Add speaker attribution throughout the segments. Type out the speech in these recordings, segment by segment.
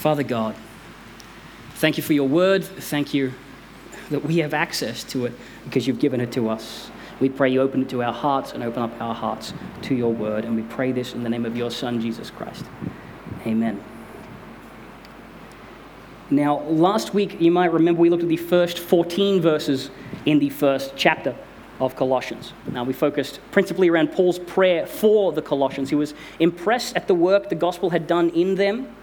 Speaker 1: Father God, thank you for your word. Thank you that we have access to it because you've given it to us. We pray you open it to our hearts and open up our hearts to your word. And we pray this in the name of your Son, Jesus Christ. Amen. Now, last week, you might remember we looked at the first 14 verses in the first chapter of Colossians. Now, we focused principally around Paul's prayer for the Colossians. He was impressed at the work the gospel had done in them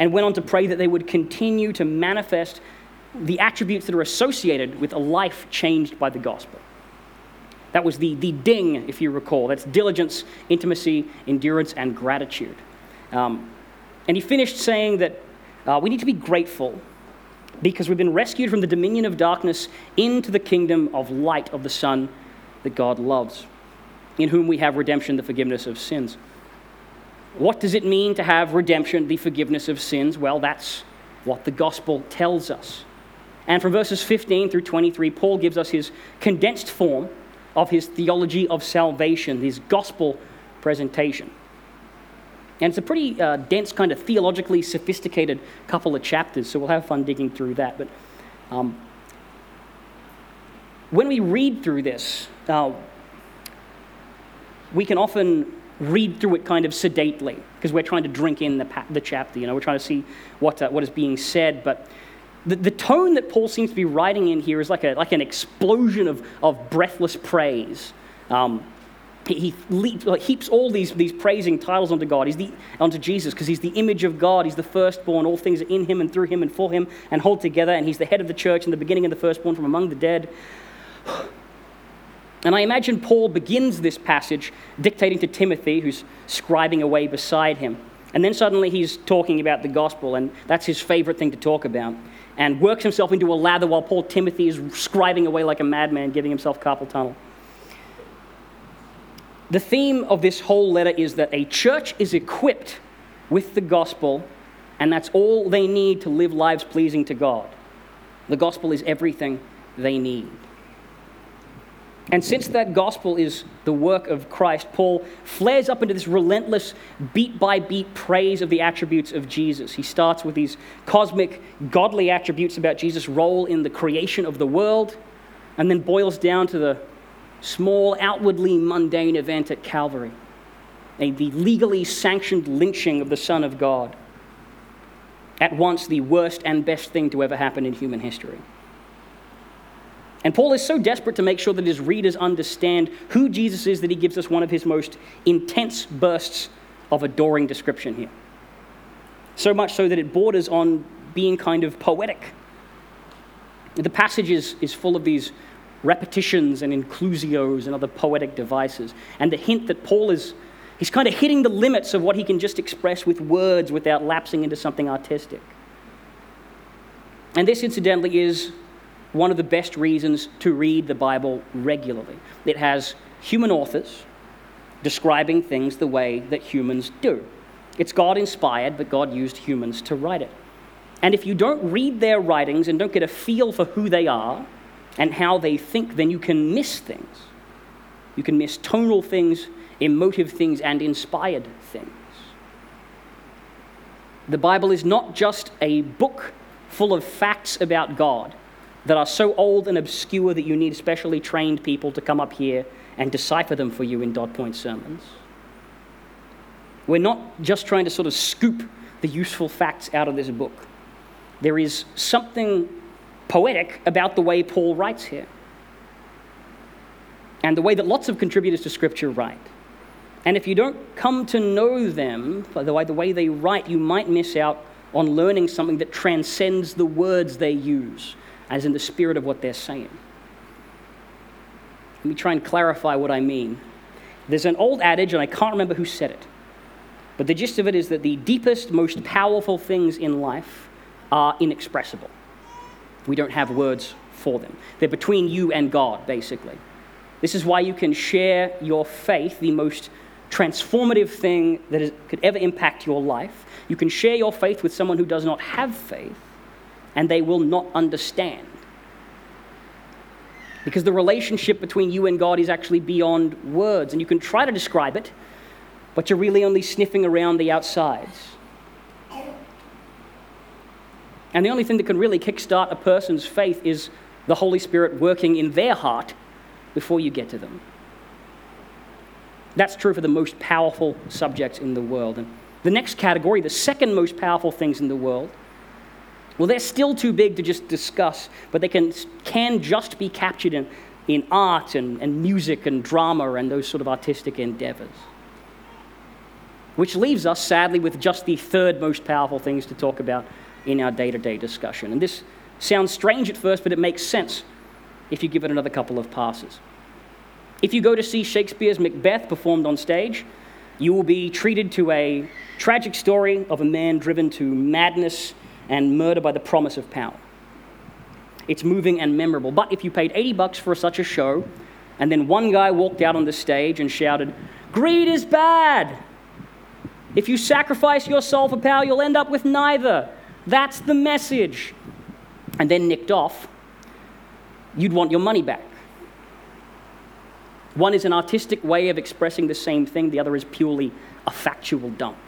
Speaker 1: and went on to pray that they would continue to manifest the attributes that are associated with a life changed by the gospel. That was the, the ding, if you recall. That's diligence, intimacy, endurance, and gratitude. Um, and he finished saying that uh, we need to be grateful because we've been rescued from the dominion of darkness into the kingdom of light of the Son that God loves, in whom we have redemption, the forgiveness of sins. What does it mean to have redemption, the forgiveness of sins? Well, that's what the gospel tells us. And from verses 15 through 23, Paul gives us his condensed form of his theology of salvation, his gospel presentation. And it's a pretty uh, dense, kind of theologically sophisticated couple of chapters, so we'll have fun digging through that. But um, when we read through this, uh, we can often read through it kind of sedately because we're trying to drink in the, the chapter. You know, we're trying to see what, uh, what is being said. But the, the tone that Paul seems to be writing in here is like, a, like an explosion of, of breathless praise. Um, he, heaps all these, these praising titles onto God. He's the, onto Jesus because he's the image of God. He's the firstborn. All things are in him and through him and for him and hold together. And he's the head of the church and the beginning of the firstborn from among the dead. And I imagine Paul begins this passage dictating to Timothy, who's scribing away beside him. And then suddenly he's talking about the gospel, and that's his favorite thing to talk about. And works himself into a lather while Paul Timothy is scribing away like a madman, giving himself carpal tunnel. The theme of this whole letter is that a church is equipped with the gospel, and that's all they need to live lives pleasing to God. The gospel is everything they need. And since that gospel is the work of Christ, Paul flares up into this relentless, beat by beat praise of the attributes of Jesus. He starts with these cosmic, godly attributes about Jesus' role in the creation of the world, and then boils down to the small, outwardly mundane event at Calvary, a, the legally sanctioned lynching of the Son of God. At once the worst and best thing to ever happen in human history. And Paul is so desperate to make sure that his readers understand who Jesus is that he gives us one of his most intense bursts of adoring description here. So much so that it borders on being kind of poetic. The passage is, is full of these repetitions and inclusios and other poetic devices. And the hint that Paul is, he's kind of hitting the limits of what he can just express with words without lapsing into something artistic. And this, incidentally, is one of the best reasons to read the Bible regularly. It has human authors describing things the way that humans do. It's God inspired, but God used humans to write it. And if you don't read their writings and don't get a feel for who they are, and how they think, then you can miss things. You can miss tonal things, emotive things, and inspired things. The Bible is not just a book full of facts about God that are so old and obscure that you need specially trained people to come up here and decipher them for you in dot point sermons. We're not just trying to sort of scoop the useful facts out of this book. There is something poetic about the way Paul writes here and the way that lots of contributors to Scripture write. And if you don't come to know them by the way, the way they write, you might miss out on learning something that transcends the words they use, as in the spirit of what they're saying. Let me try and clarify what I mean. There's an old adage, and I can't remember who said it, but the gist of it is that the deepest, most powerful things in life are inexpressible. We don't have words for them. They're between you and God, basically. This is why you can share your faith, the most transformative thing that could ever impact your life. You can share your faith with someone who does not have faith, and they will not understand. Because the relationship between you and God is actually beyond words, and you can try to describe it, but you're really only sniffing around the outsides. And the only thing that can really kickstart a person's faith is the Holy Spirit working in their heart before you get to them. That's true for the most powerful subjects in the world. And the next category, the second most powerful things in the world, well, they're still too big to just discuss, but they can, can just be captured in, in art and, and music and drama and those sort of artistic endeavors. Which leaves us, sadly, with just the third most powerful things to talk about in our day to day discussion. And this sounds strange at first, but it makes sense if you give it another couple of passes. If you go to see Shakespeare's Macbeth performed on stage, you will be treated to a tragic story of a man driven to madness and murder by the promise of power. It's moving and memorable. But if you paid 80 bucks for such a show, and then one guy walked out on the stage and shouted, Greed is bad! If you sacrifice your soul for power, you'll end up with neither. That's the message. And then nicked off, you'd want your money back. One is an artistic way of expressing the same thing, the other is purely a factual dump.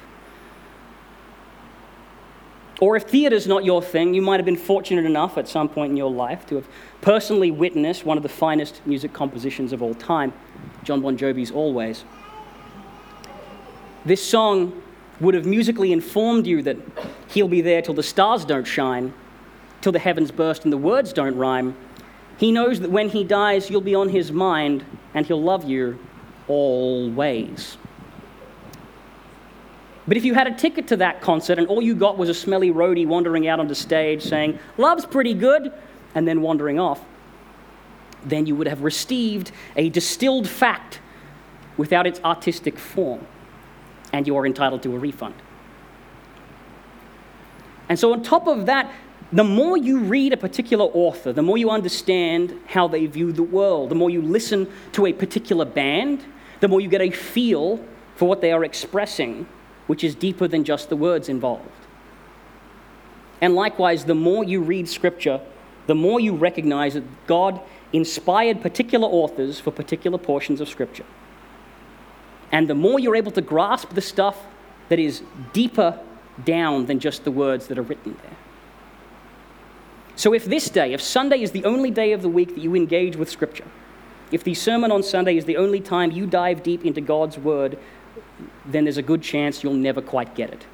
Speaker 1: Or if theatre's not your thing, you might have been fortunate enough at some point in your life to have personally witnessed one of the finest music compositions of all time, Jon Bon Jovi's Always. This song would have musically informed you that he'll be there till the stars don't shine, till the heavens burst and the words don't rhyme, he knows that when he dies, you'll be on his mind and he'll love you always. But if you had a ticket to that concert and all you got was a smelly roadie wandering out on the stage saying, Love's pretty good, and then wandering off, then you would have received a distilled fact without its artistic form, and you are entitled to a refund. And so, on top of that, the more you read a particular author, the more you understand how they view the world, the more you listen to a particular band, the more you get a feel for what they are expressing, which is deeper than just the words involved. And likewise, the more you read Scripture, the more you recognize that God inspired particular authors for particular portions of Scripture. And the more you're able to grasp the stuff that is deeper down than just the words that are written there. So, if this day, if Sunday is the only day of the week that you engage with Scripture, if the sermon on Sunday is the only time you dive deep into God's Word, then there's a good chance you'll never quite get it.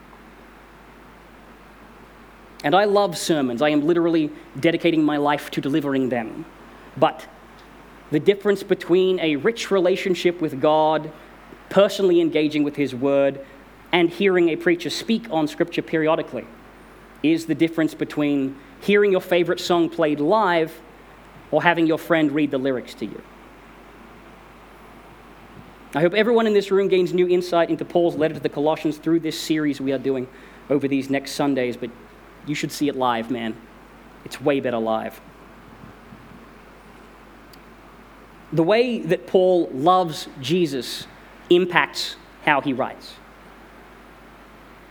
Speaker 1: And I love sermons. I am literally dedicating my life to delivering them. But the difference between a rich relationship with God, personally engaging with His Word, and hearing a preacher speak on Scripture periodically is the difference between hearing your favorite song played live or having your friend read the lyrics to you. I hope everyone in this room gains new insight into Paul's letter to the Colossians through this series we are doing over these next Sundays, but you should see it live, man. It's way better live. The way that Paul loves Jesus impacts how he writes.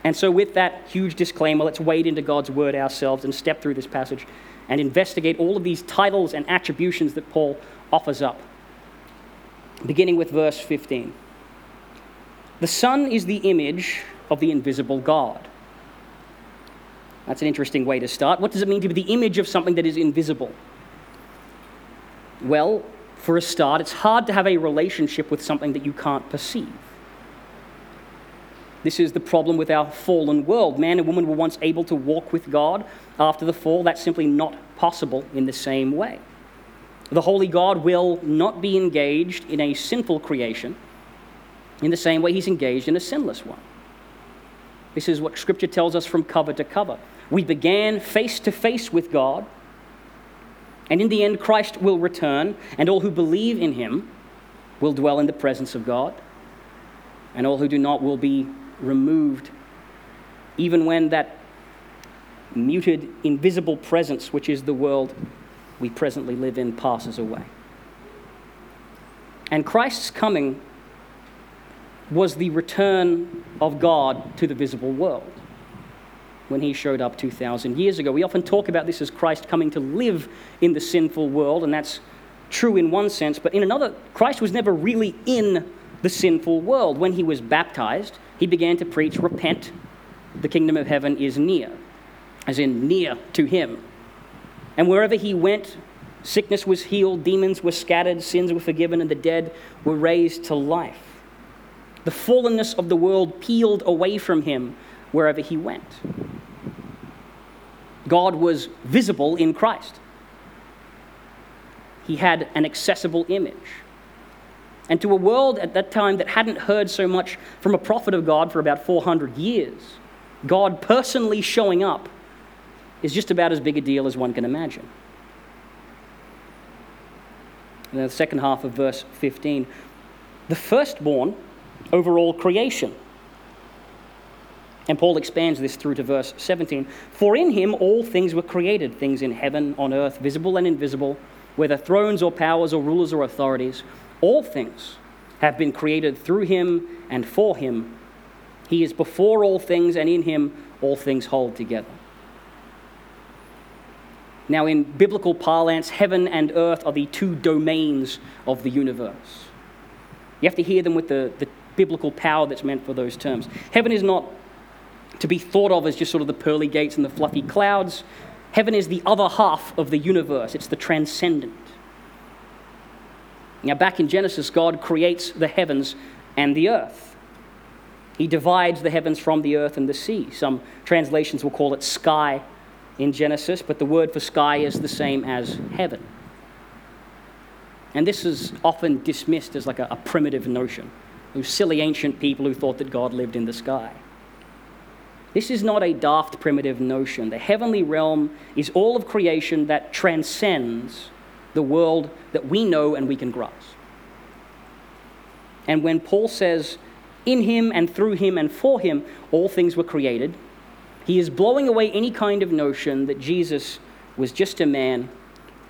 Speaker 1: And so, with that huge disclaimer, let's wade into God's word ourselves and step through this passage and investigate all of these titles and attributions that Paul offers up. Beginning with verse 15. The Son is the image of the invisible God. That's an interesting way to start. What does it mean to be the image of something that is invisible? Well, for a start, it's hard to have a relationship with something that you can't perceive. This is the problem with our fallen world. Man and woman were once able to walk with God after the fall. That's simply not possible in the same way. The holy God will not be engaged in a sinful creation in the same way he's engaged in a sinless one. This is what Scripture tells us from cover to cover. We began face to face with God, and in the end, Christ will return, and all who believe in him will dwell in the presence of God, and all who do not will be removed, even when that muted, invisible presence, which is the world we presently live in, passes away. And Christ's coming was the return of God to the visible world when he showed up 2,000 years ago. We often talk about this as Christ coming to live in the sinful world, and that's true in one sense, but in another, Christ was never really in the sinful world. When he was baptized, he began to preach, Repent, the kingdom of heaven is near. as in near to him. And wherever he went, sickness was healed, demons were scattered, sins were forgiven, and the dead were raised to life. The fallenness of the world peeled away from him wherever he went. God was visible in Christ. He had an accessible image. And to a world at that time that hadn't heard so much from a prophet of God for about 400 years, God personally showing up is just about as big a deal as one can imagine. In the second half of verse 15, the firstborn over all creation. And Paul expands this through to verse 17. For in him all things were created, things in heaven, on earth, visible and invisible, whether thrones or powers or rulers or authorities. All things have been created through him and for him. He is before all things, and in him all things hold together. Now, in biblical parlance, heaven and earth are the two domains of the universe. You have to hear them with the, the biblical power that's meant for those terms. Heaven is not to be thought of as just sort of the pearly gates and the fluffy clouds. Heaven is the other half of the universe, it's the transcendent. Now, back in Genesis, God creates the heavens and the earth. He divides the heavens from the earth and the sea. Some translations will call it sky in Genesis, but the word for sky is the same as heaven. And this is often dismissed as like a, a primitive notion. Those silly ancient people who thought that God lived in the sky. This is not a daft primitive notion. The heavenly realm is all of creation that transcends the world that we know and we can grasp. And when Paul says, in him and through him and for him, all things were created, he is blowing away any kind of notion that Jesus was just a man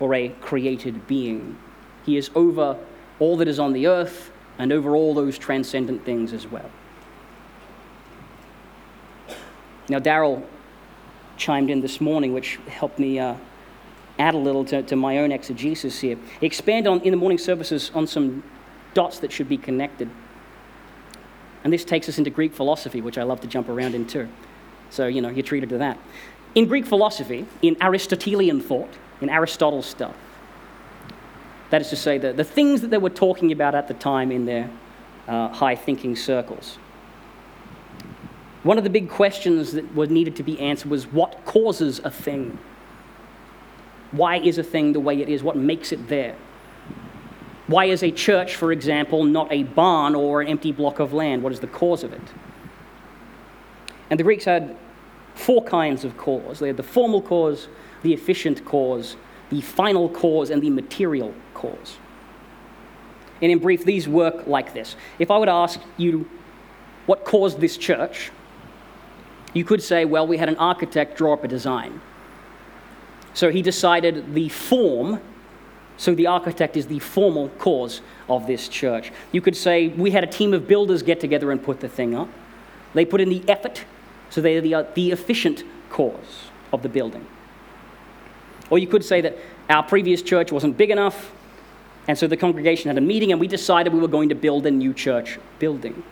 Speaker 1: or a created being. He is over all that is on the earth and over all those transcendent things as well. Now, Daryl chimed in this morning, which helped me uh, add a little to, to my own exegesis here. Expand on, in the morning services on some dots that should be connected. And this takes us into Greek philosophy, which I love to jump around into. So, you know, you're treated to that. In Greek philosophy, in Aristotelian thought, in Aristotle's stuff, that is to say, the, the things that they were talking about at the time in their uh, high thinking circles. One of the big questions that was needed to be answered was what causes a thing? Why is a thing the way it is? What makes it there? Why is a church, for example, not a barn or an empty block of land? What is the cause of it? And the Greeks had four kinds of cause they had the formal cause, the efficient cause, the final cause, and the material cause. And in brief, these work like this. If I were to ask you what caused this church, you could say, well, we had an architect draw up a design. So he decided the form, so the architect is the formal cause of this church. You could say we had a team of builders get together and put the thing up. They put in the effort, so they're the, uh, the efficient cause of the building. Or you could say that our previous church wasn't big enough, and so the congregation had a meeting and we decided we were going to build a new church building.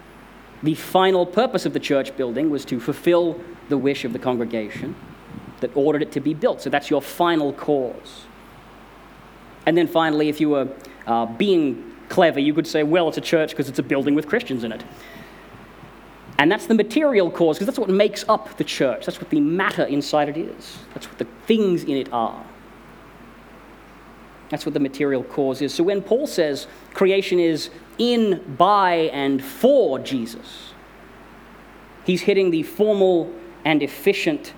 Speaker 1: The final purpose of the church building was to fulfill the wish of the congregation that ordered it to be built. So that's your final cause. And then finally, if you were uh, being clever, you could say, well, it's a church because it's a building with Christians in it. And that's the material cause, because that's what makes up the church. That's what the matter inside it is. That's what the things in it are. That's what the material cause is. So when Paul says creation is in, by, and for Jesus, he's hitting the formal and efficient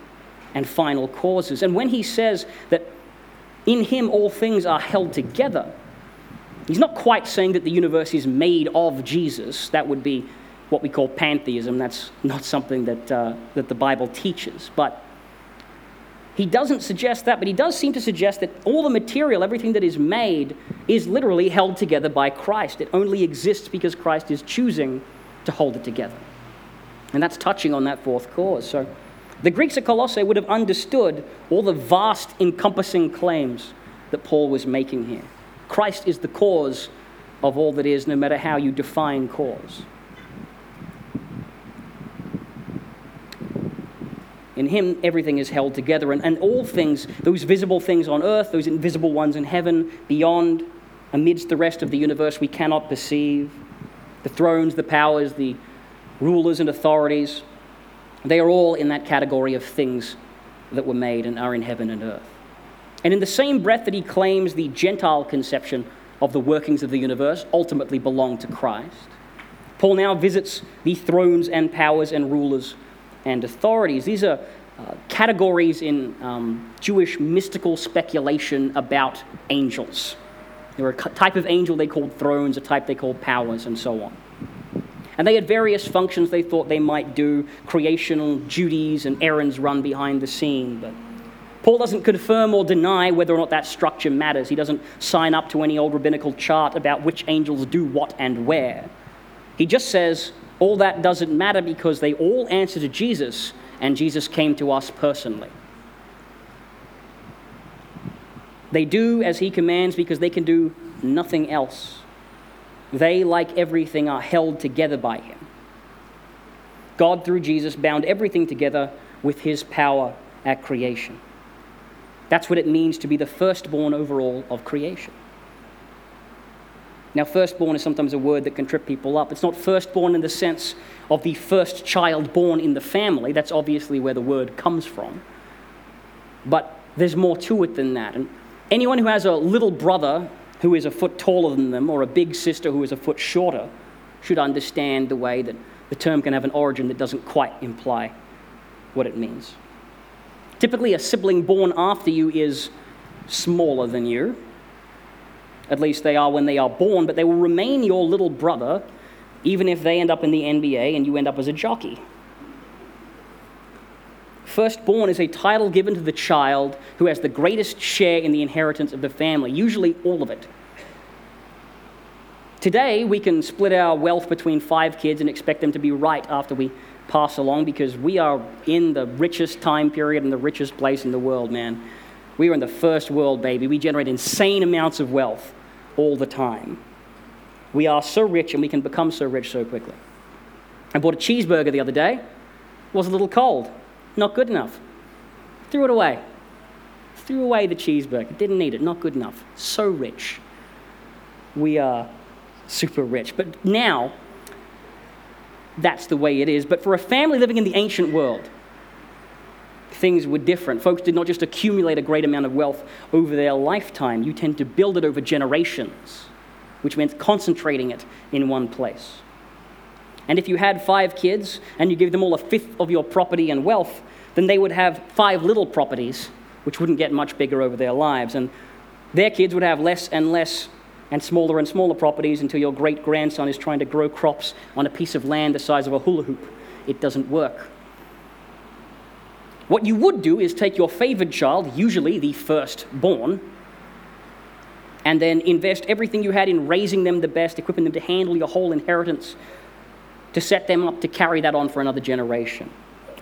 Speaker 1: and final causes. And when he says that in him all things are held together, he's not quite saying that the universe is made of Jesus. That would be what we call pantheism. That's not something that, uh, that the Bible teaches. But he doesn't suggest that, but he does seem to suggest that all the material, everything that is made, is literally held together by Christ. It only exists because Christ is choosing to hold it together. And that's touching on that fourth cause. So the Greeks at Colossae would have understood all the vast, encompassing claims that Paul was making here. Christ is the cause of all that is, no matter how you define cause. In him, everything is held together, and, and all things, those visible things on earth, those invisible ones in heaven, beyond, amidst the rest of the universe we cannot perceive, the thrones, the powers, the rulers and authorities, they are all in that category of things that were made and are in heaven and earth. And in the same breath that he claims the Gentile conception of the workings of the universe ultimately belong to Christ, Paul now visits the thrones and powers and rulers and authorities. These are uh, categories in um, Jewish mystical speculation about angels. There were a type of angel they called thrones, a type they called powers, and so on. And they had various functions they thought they might do, creational duties and errands run behind the scene. But Paul doesn't confirm or deny whether or not that structure matters. He doesn't sign up to any old rabbinical chart about which angels do what and where. He just says all that doesn't matter because they all answer to Jesus, and Jesus came to us personally. They do as he commands because they can do nothing else. They, like everything, are held together by him. God, through Jesus, bound everything together with his power at creation. That's what it means to be the firstborn over all of creation. Now, firstborn is sometimes a word that can trip people up. It's not firstborn in the sense of the first child born in the family. That's obviously where the word comes from. But there's more to it than that. And anyone who has a little brother who is a foot taller than them or a big sister who is a foot shorter should understand the way that the term can have an origin that doesn't quite imply what it means. Typically, a sibling born after you is smaller than you. At least they are when they are born, but they will remain your little brother even if they end up in the NBA and you end up as a jockey. Firstborn is a title given to the child who has the greatest share in the inheritance of the family, usually all of it. Today, we can split our wealth between five kids and expect them to be right after we pass along because we are in the richest time period and the richest place in the world, man. We are in the first world, baby. We generate insane amounts of wealth all the time. We are so rich and we can become so rich so quickly. I bought a cheeseburger the other day. Was a little cold. Not good enough. Threw it away. Threw away the cheeseburger. Didn't need it. Not good enough. So rich. We are super rich. But now, that's the way it is. But for a family living in the ancient world, things were different. Folks did not just accumulate a great amount of wealth over their lifetime, you tend to build it over generations, which meant concentrating it in one place. And if you had five kids and you gave them all a fifth of your property and wealth, then they would have five little properties, which wouldn't get much bigger over their lives. And their kids would have less and less and smaller and smaller properties until your great grandson is trying to grow crops on a piece of land the size of a hula hoop. It doesn't work. What you would do is take your favored child, usually the firstborn, and then invest everything you had in raising them the best, equipping them to handle your whole inheritance, to set them up to carry that on for another generation.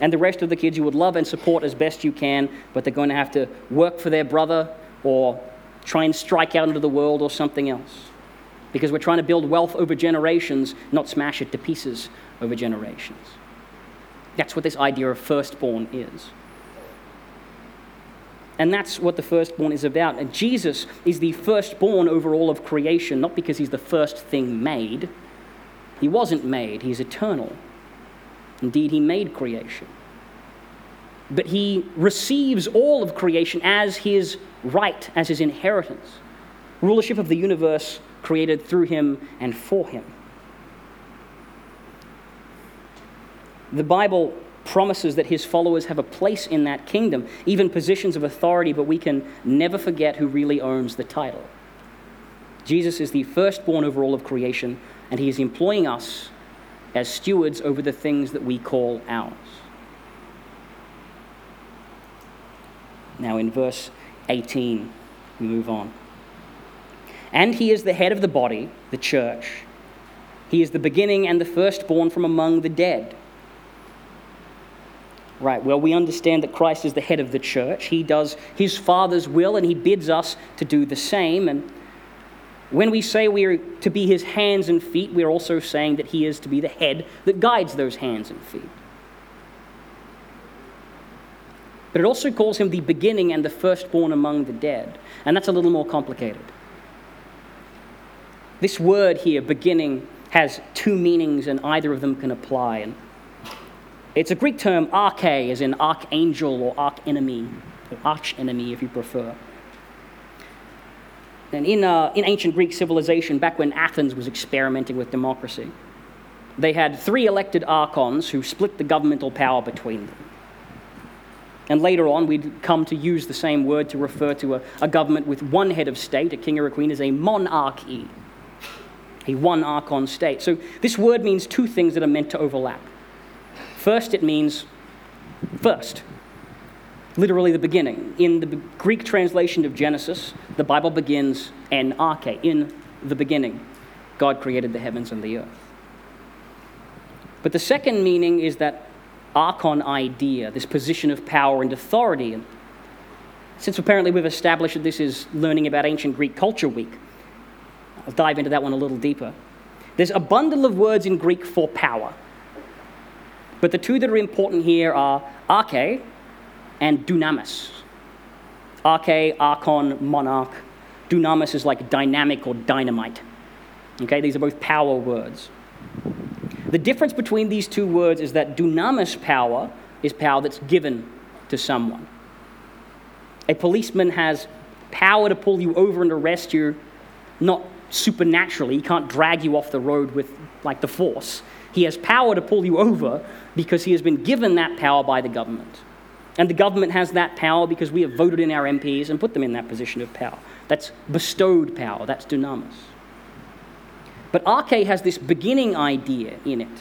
Speaker 1: And the rest of the kids you would love and support as best you can, but they're going to have to work for their brother or try and strike out into the world or something else. Because we're trying to build wealth over generations, not smash it to pieces over generations. That's what this idea of firstborn is. And that's what the firstborn is about. And Jesus is the firstborn over all of creation, not because he's the first thing made. He wasn't made, he's eternal. Indeed, he made creation. But he receives all of creation as his right, as his inheritance. Rulership of the universe created through him and for him. The Bible promises that his followers have a place in that kingdom, even positions of authority, but we can never forget who really owns the title. Jesus is the firstborn over all of creation, and he is employing us as stewards over the things that we call ours. Now, in verse 18, we move on. And he is the head of the body, the church. He is the beginning and the firstborn from among the dead Right, well, we understand that Christ is the head of the church. He does his Father's will and he bids us to do the same. And when we say we are to be his hands and feet, we are also saying that he is to be the head that guides those hands and feet. but it also calls him the beginning and the firstborn among the dead. And that's a little more complicated. This word here, beginning, has two meanings, and either of them can apply. And it's a Greek term, arche, as in archangel or archenemy, or archenemy if you prefer. And in, uh, in ancient Greek civilization, back when Athens was experimenting with democracy, they had three elected archons who split the governmental power between them. And later on, we'd come to use the same word to refer to a, a government with one head of state, a king or a queen, as a monarchy, a one archon state. So this word means two things that are meant to overlap. First, it means first, literally the beginning. In the Greek translation of Genesis, the Bible begins en arche, in the beginning. God created the heavens and the earth. But the second meaning is that archon idea, this position of power and authority. And since apparently we've established that this is learning about ancient Greek culture week, I'll dive into that one a little deeper. There's a bundle of words in Greek for power. But the two that are important here are arche and dunamis. Arche, archon, monarch. Dunamis is like dynamic or dynamite. Okay, these are both power words. The difference between these two words is that dunamis power is power that's given to someone. A policeman has power to pull you over and arrest you, not supernaturally. He can't drag you off the road with like the force. He has power to pull you over because he has been given that power by the government. And the government has that power because we have voted in our MPs and put them in that position of power. That's bestowed power, that's dunamis. But arche has this beginning idea in it.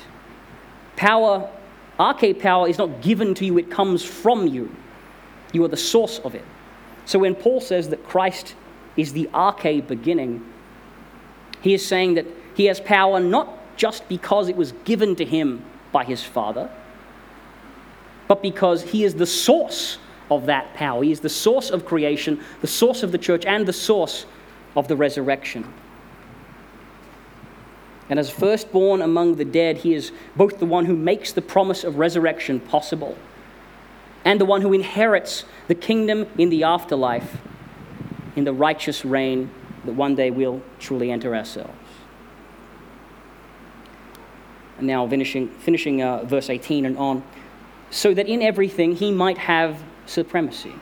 Speaker 1: Power, arche power is not given to you, it comes from you. You are the source of it. So when Paul says that Christ is the arche beginning, he is saying that he has power not just because it was given to him by his Father, but because he is the source of that power. He is the source of creation, the source of the church, and the source of the resurrection. And as firstborn among the dead, he is both the one who makes the promise of resurrection possible and the one who inherits the kingdom in the afterlife in the righteous reign that one day we'll truly enter ourselves. Now, finishing, finishing uh, verse 18 and on, so that in everything he might have supremacy.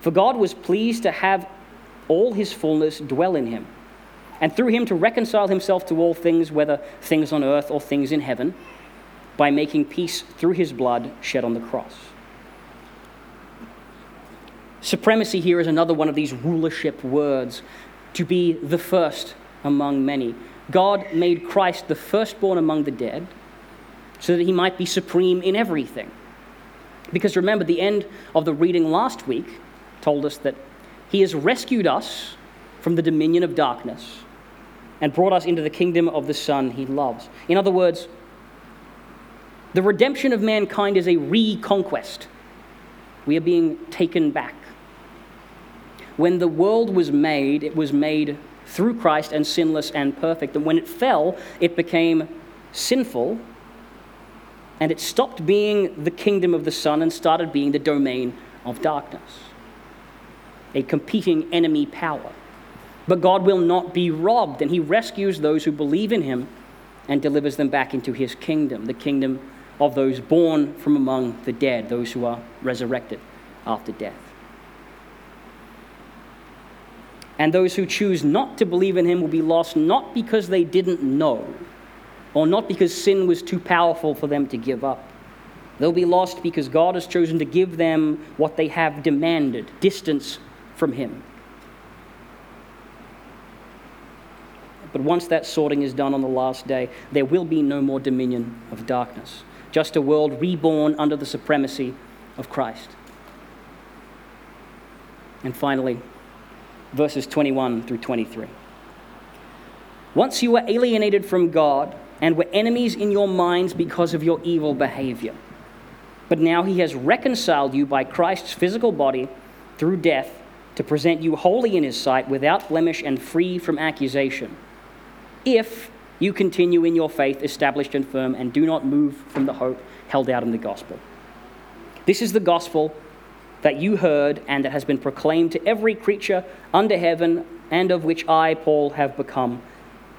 Speaker 1: For God was pleased to have all his fullness dwell in him and through him to reconcile himself to all things, whether things on earth or things in heaven, by making peace through his blood shed on the cross. Supremacy here is another one of these rulership words to be the first among many. God made Christ the firstborn among the dead so that he might be supreme in everything. Because remember, the end of the reading last week told us that he has rescued us from the dominion of darkness and brought us into the kingdom of the Son he loves. In other words, the redemption of mankind is a reconquest. We are being taken back. When the world was made, it was made through Christ and sinless and perfect. And when it fell, it became sinful and it stopped being the kingdom of the Son and started being the domain of darkness, a competing enemy power. But God will not be robbed, and He rescues those who believe in Him and delivers them back into His kingdom, the kingdom of those born from among the dead, those who are resurrected after death. And those who choose not to believe in Him will be lost not because they didn't know, or not because sin was too powerful for them to give up. They'll be lost because God has chosen to give them what they have demanded distance from Him. But once that sorting is done on the last day, there will be no more dominion of darkness, just a world reborn under the supremacy of Christ. And finally, verses 21 through 23. Once you were alienated from God and were enemies in your minds because of your evil behavior. But now he has reconciled you by Christ's physical body through death to present you holy in his sight, without blemish and free from accusation if you continue in your faith, established and firm, and do not move from the hope held out in the gospel. This is the gospel that you heard and that has been proclaimed to every creature under heaven, and of which I, Paul, have become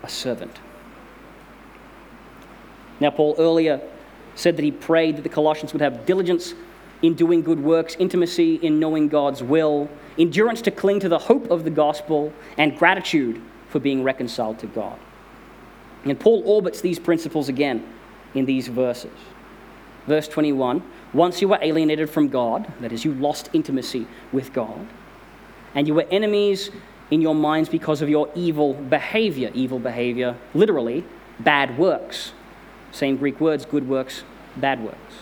Speaker 1: a servant. Now, Paul earlier said that he prayed that the Colossians would have diligence in doing good works, intimacy in knowing God's will, endurance to cling to the hope of the gospel, and gratitude for being reconciled to God. And Paul orbits these principles again in these verses. Verse 21 Once you were alienated from God, that is, you lost intimacy with God, and you were enemies in your minds because of your evil behavior. Evil behavior, literally, bad works. Same Greek words, good works, bad works.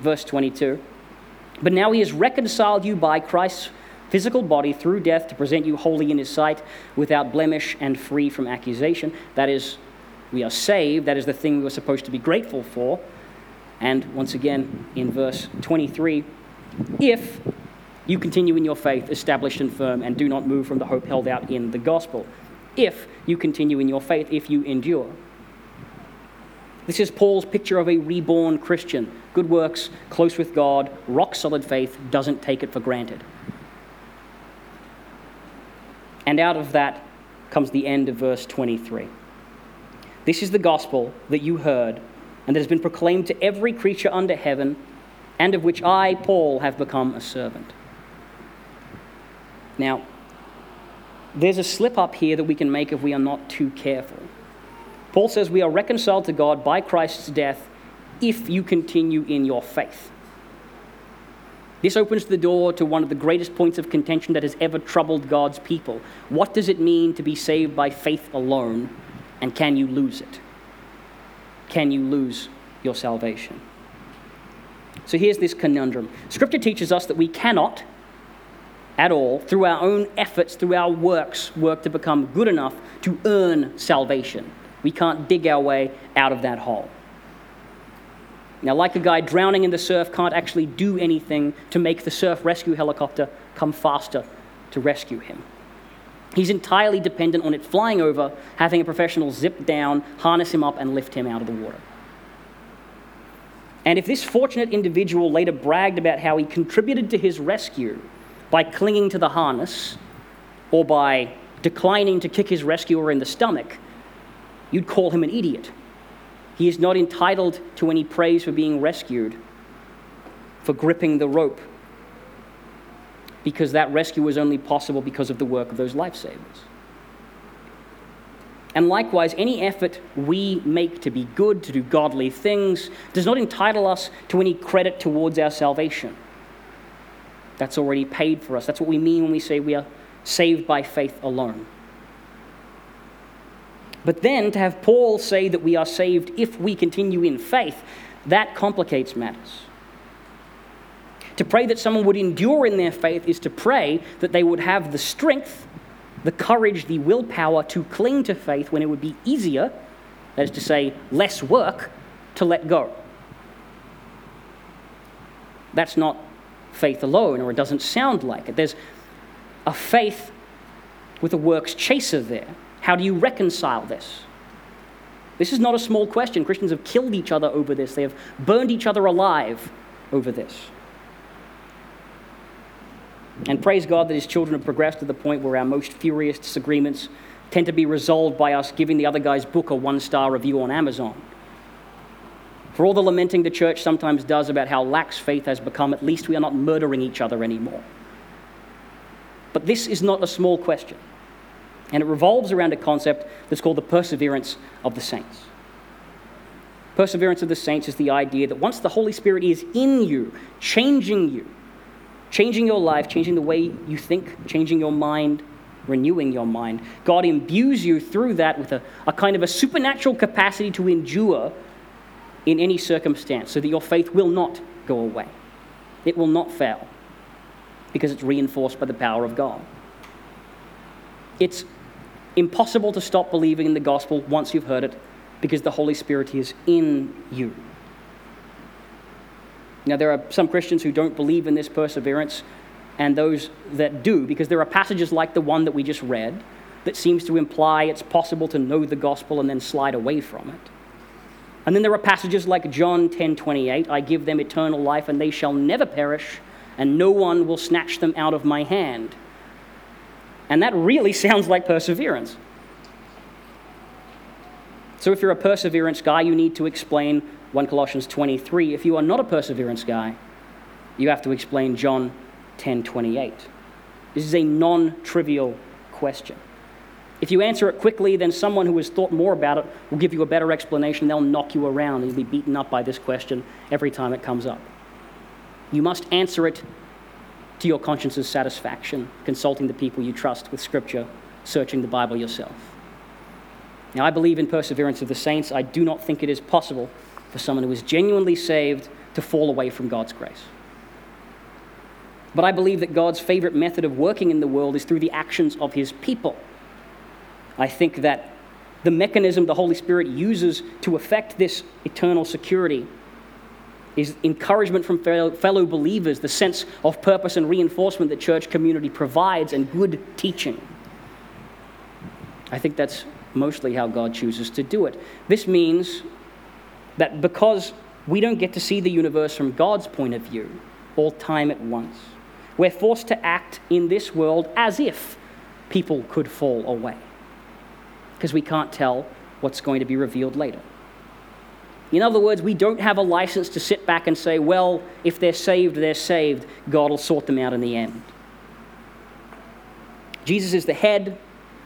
Speaker 1: Verse 22 But now he has reconciled you by Christ's physical body through death to present you holy in his sight, without blemish and free from accusation. That is, we are saved. That is the thing we were supposed to be grateful for. And once again, in verse 23, if you continue in your faith, established and firm, and do not move from the hope held out in the gospel. If you continue in your faith, if you endure. This is Paul's picture of a reborn Christian. Good works, close with God, rock solid faith, doesn't take it for granted. And out of that comes the end of verse 23. This is the gospel that you heard and that has been proclaimed to every creature under heaven, and of which I, Paul, have become a servant. Now, there's a slip up here that we can make if we are not too careful. Paul says we are reconciled to God by Christ's death if you continue in your faith. This opens the door to one of the greatest points of contention that has ever troubled God's people. What does it mean to be saved by faith alone, and can you lose it? Can you lose your salvation? So here's this conundrum Scripture teaches us that we cannot, at all, through our own efforts, through our works, work to become good enough to earn salvation. We can't dig our way out of that hole. Now, like a guy drowning in the surf can't actually do anything to make the surf rescue helicopter come faster to rescue him. He's entirely dependent on it flying over, having a professional zip down, harness him up, and lift him out of the water. And if this fortunate individual later bragged about how he contributed to his rescue by clinging to the harness or by declining to kick his rescuer in the stomach, you'd call him an idiot. He is not entitled to any praise for being rescued, for gripping the rope, because that rescue was only possible because of the work of those lifesavers. And likewise, any effort we make to be good, to do godly things, does not entitle us to any credit towards our salvation. That's already paid for us. That's what we mean when we say we are saved by faith alone. But then to have Paul say that we are saved if we continue in faith, that complicates matters. To pray that someone would endure in their faith is to pray that they would have the strength, the courage, the willpower to cling to faith when it would be easier, that is to say, less work, to let go. That's not faith alone, or it doesn't sound like it. There's a faith with a works chaser there. How do you reconcile this? This is not a small question. Christians have killed each other over this, they have burned each other alive over this. And praise God that his children have progressed to the point where our most furious disagreements tend to be resolved by us giving the other guy's book a one star review on Amazon. For all the lamenting the church sometimes does about how lax faith has become, at least we are not murdering each other anymore. But this is not a small question, and it revolves around a concept that's called the perseverance of the saints. Perseverance of the saints is the idea that once the Holy Spirit is in you, changing you, changing your life, changing the way you think, changing your mind, renewing your mind. God imbues you through that with a, a kind of a supernatural capacity to endure in any circumstance so that your faith will not go away. It will not fail because it's reinforced by the power of God. It's impossible to stop believing in the gospel once you've heard it because the Holy Spirit is in you. Now, there are some Christians who don't believe in this perseverance, and those that do, because there are passages like the one that we just read that seems to imply it's possible to know the gospel and then slide away from it. And then there are passages like John 10:28, I give them eternal life and they shall never perish and no one will snatch them out of my hand. And that really sounds like perseverance. So if you're a perseverance guy, you need to explain 1 Colossians 23. If you are not a perseverance guy, you have to explain John 10:28. This is a non-trivial question. If you answer it quickly, then someone who has thought more about it will give you a better explanation. They'll knock you around and you'll be beaten up by this question every time it comes up. You must answer it to your conscience's satisfaction, consulting the people you trust with Scripture, searching the Bible yourself. Now, I believe in perseverance of the saints. I do not think it is possible for someone who is genuinely saved to fall away from God's grace. But I believe that God's favorite method of working in the world is through the actions of his people. I think that the mechanism the Holy Spirit uses to effect this eternal security is encouragement from fellow believers, the sense of purpose and reinforcement that church community provides, and good teaching. I think that's mostly how God chooses to do it. This means that because we don't get to see the universe from God's point of view all time at once, we're forced to act in this world as if people could fall away because we can't tell what's going to be revealed later. In other words, we don't have a license to sit back and say, well, if they're saved, they're saved. God will sort them out in the end. Jesus is the head,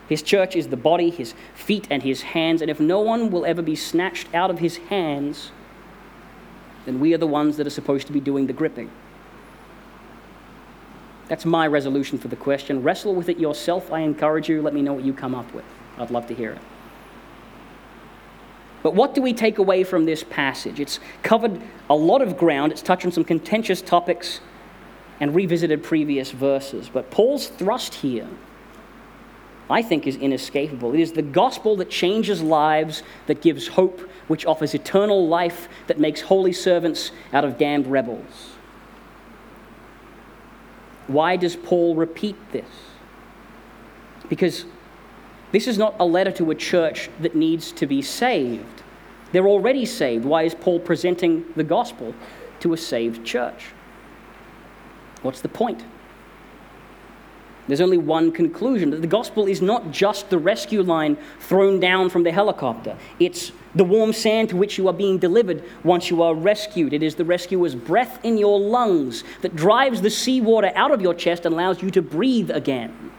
Speaker 1: his church is the body, his feet and his hands, and if no one will ever be snatched out of his hands, then we are the ones that are supposed to be doing the gripping. That's my resolution for the question. Wrestle with it yourself, I encourage you. Let me know what you come up with. I'd love to hear it. But what do we take away from this passage? It's covered a lot of ground, it's touched on some contentious topics and revisited previous verses. But Paul's thrust here, I think, is inescapable. It is the gospel that changes lives, that gives hope, which offers eternal life, that makes holy servants out of damned rebels. Why does Paul repeat this? Because this is not a letter to a church that needs to be saved. They're already saved. Why is Paul presenting the gospel to a saved church? What's the point? There's only one conclusion that the gospel is not just the rescue line thrown down from the helicopter. It's the warm sand to which you are being delivered once you are rescued. It is the rescuer's breath in your lungs that drives the seawater out of your chest and allows you to breathe again.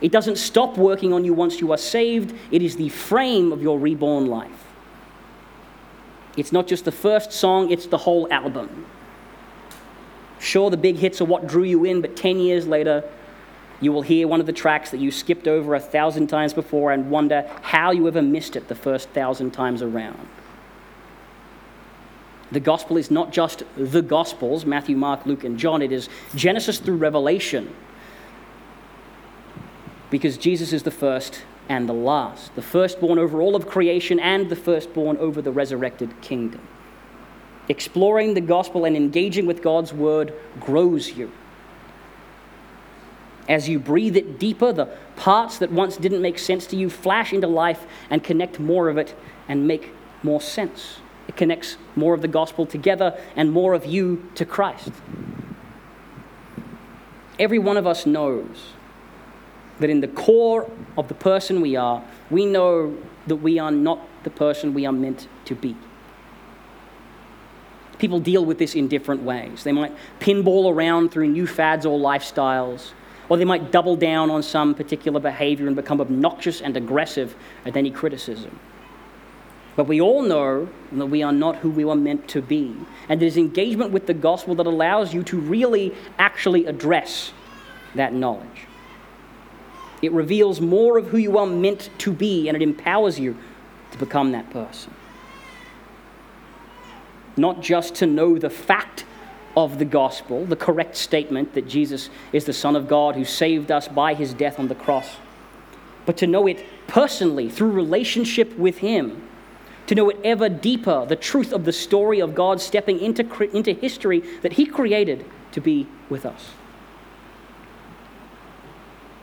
Speaker 1: It doesn't stop working on you once you are saved, it is the frame of your reborn life. It's not just the first song, it's the whole album. Sure, the big hits are what drew you in, but 10 years later, you will hear one of the tracks that you skipped over a thousand times before and wonder how you ever missed it the first thousand times around. The gospel is not just the gospels Matthew, Mark, Luke, and John, it is Genesis through Revelation because Jesus is the first and the last, the firstborn over all of creation and the firstborn over the resurrected kingdom. Exploring the gospel and engaging with God's word grows you. As you breathe it deeper, the parts that once didn't make sense to you flash into life and connect more of it and make more sense. It connects more of the gospel together and more of you to Christ. Every one of us knows that in the core of the person we are, we know that we are not the person we are meant to be. People deal with this in different ways. They might pinball around through new fads or lifestyles, or they might double down on some particular behavior and become obnoxious and aggressive at any criticism. But we all know that we are not who we were meant to be. And it is engagement with the gospel that allows you to really actually address that knowledge. It reveals more of who you are meant to be, and it empowers you to become that person. Not just to know the fact of the gospel, the correct statement that Jesus is the Son of God who saved us by his death on the cross, but to know it personally through relationship with him. To know it ever deeper, the truth of the story of God stepping into, into history that He created to be with us.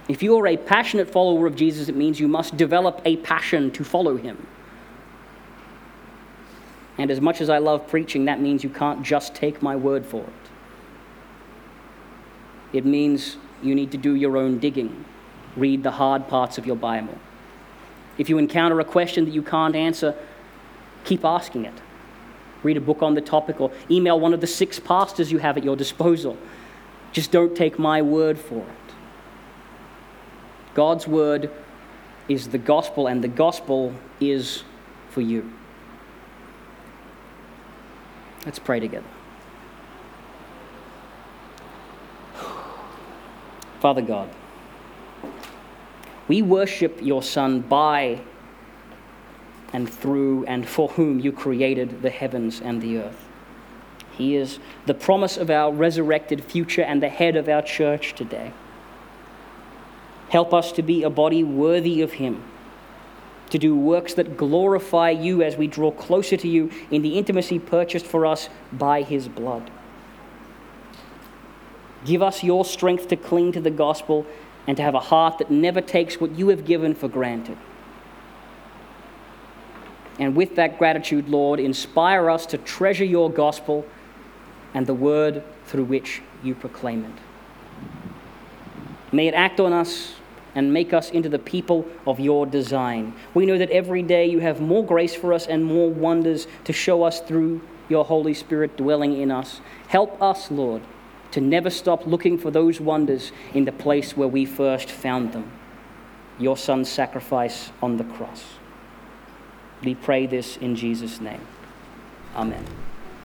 Speaker 1: If you are a passionate follower of Jesus, it means you must develop a passion to follow him. And as much as I love preaching, that means you can't just take my word for it. it means you need to do your own digging, read the hard parts of your Bible. If you encounter a question that you can't answer, keep asking it. Read a book on the topic or email one of the six pastors you have at your disposal. Just don't take my word for it. God's word is the gospel, and the gospel is for you. Let's pray together. Father God, we worship your Son by and through and for whom you created the heavens and the earth. He is the promise of our resurrected future and the head of our church today. Help us to be a body worthy of Him, to do works that glorify you as we draw closer to you in the intimacy purchased for us by His blood. Give us your strength to cling to the gospel and to have a heart that never takes what you have given for granted. And with that gratitude, Lord, inspire us to treasure your gospel and the word through which you proclaim it. May it act on us and make us into the people of your design. We know that every day you have more grace for us and more wonders to show us through your Holy Spirit dwelling in us. Help us, Lord, to never stop looking for those wonders in the place where we first found them your Son's sacrifice on the cross. We pray this in Jesus' name. Amen.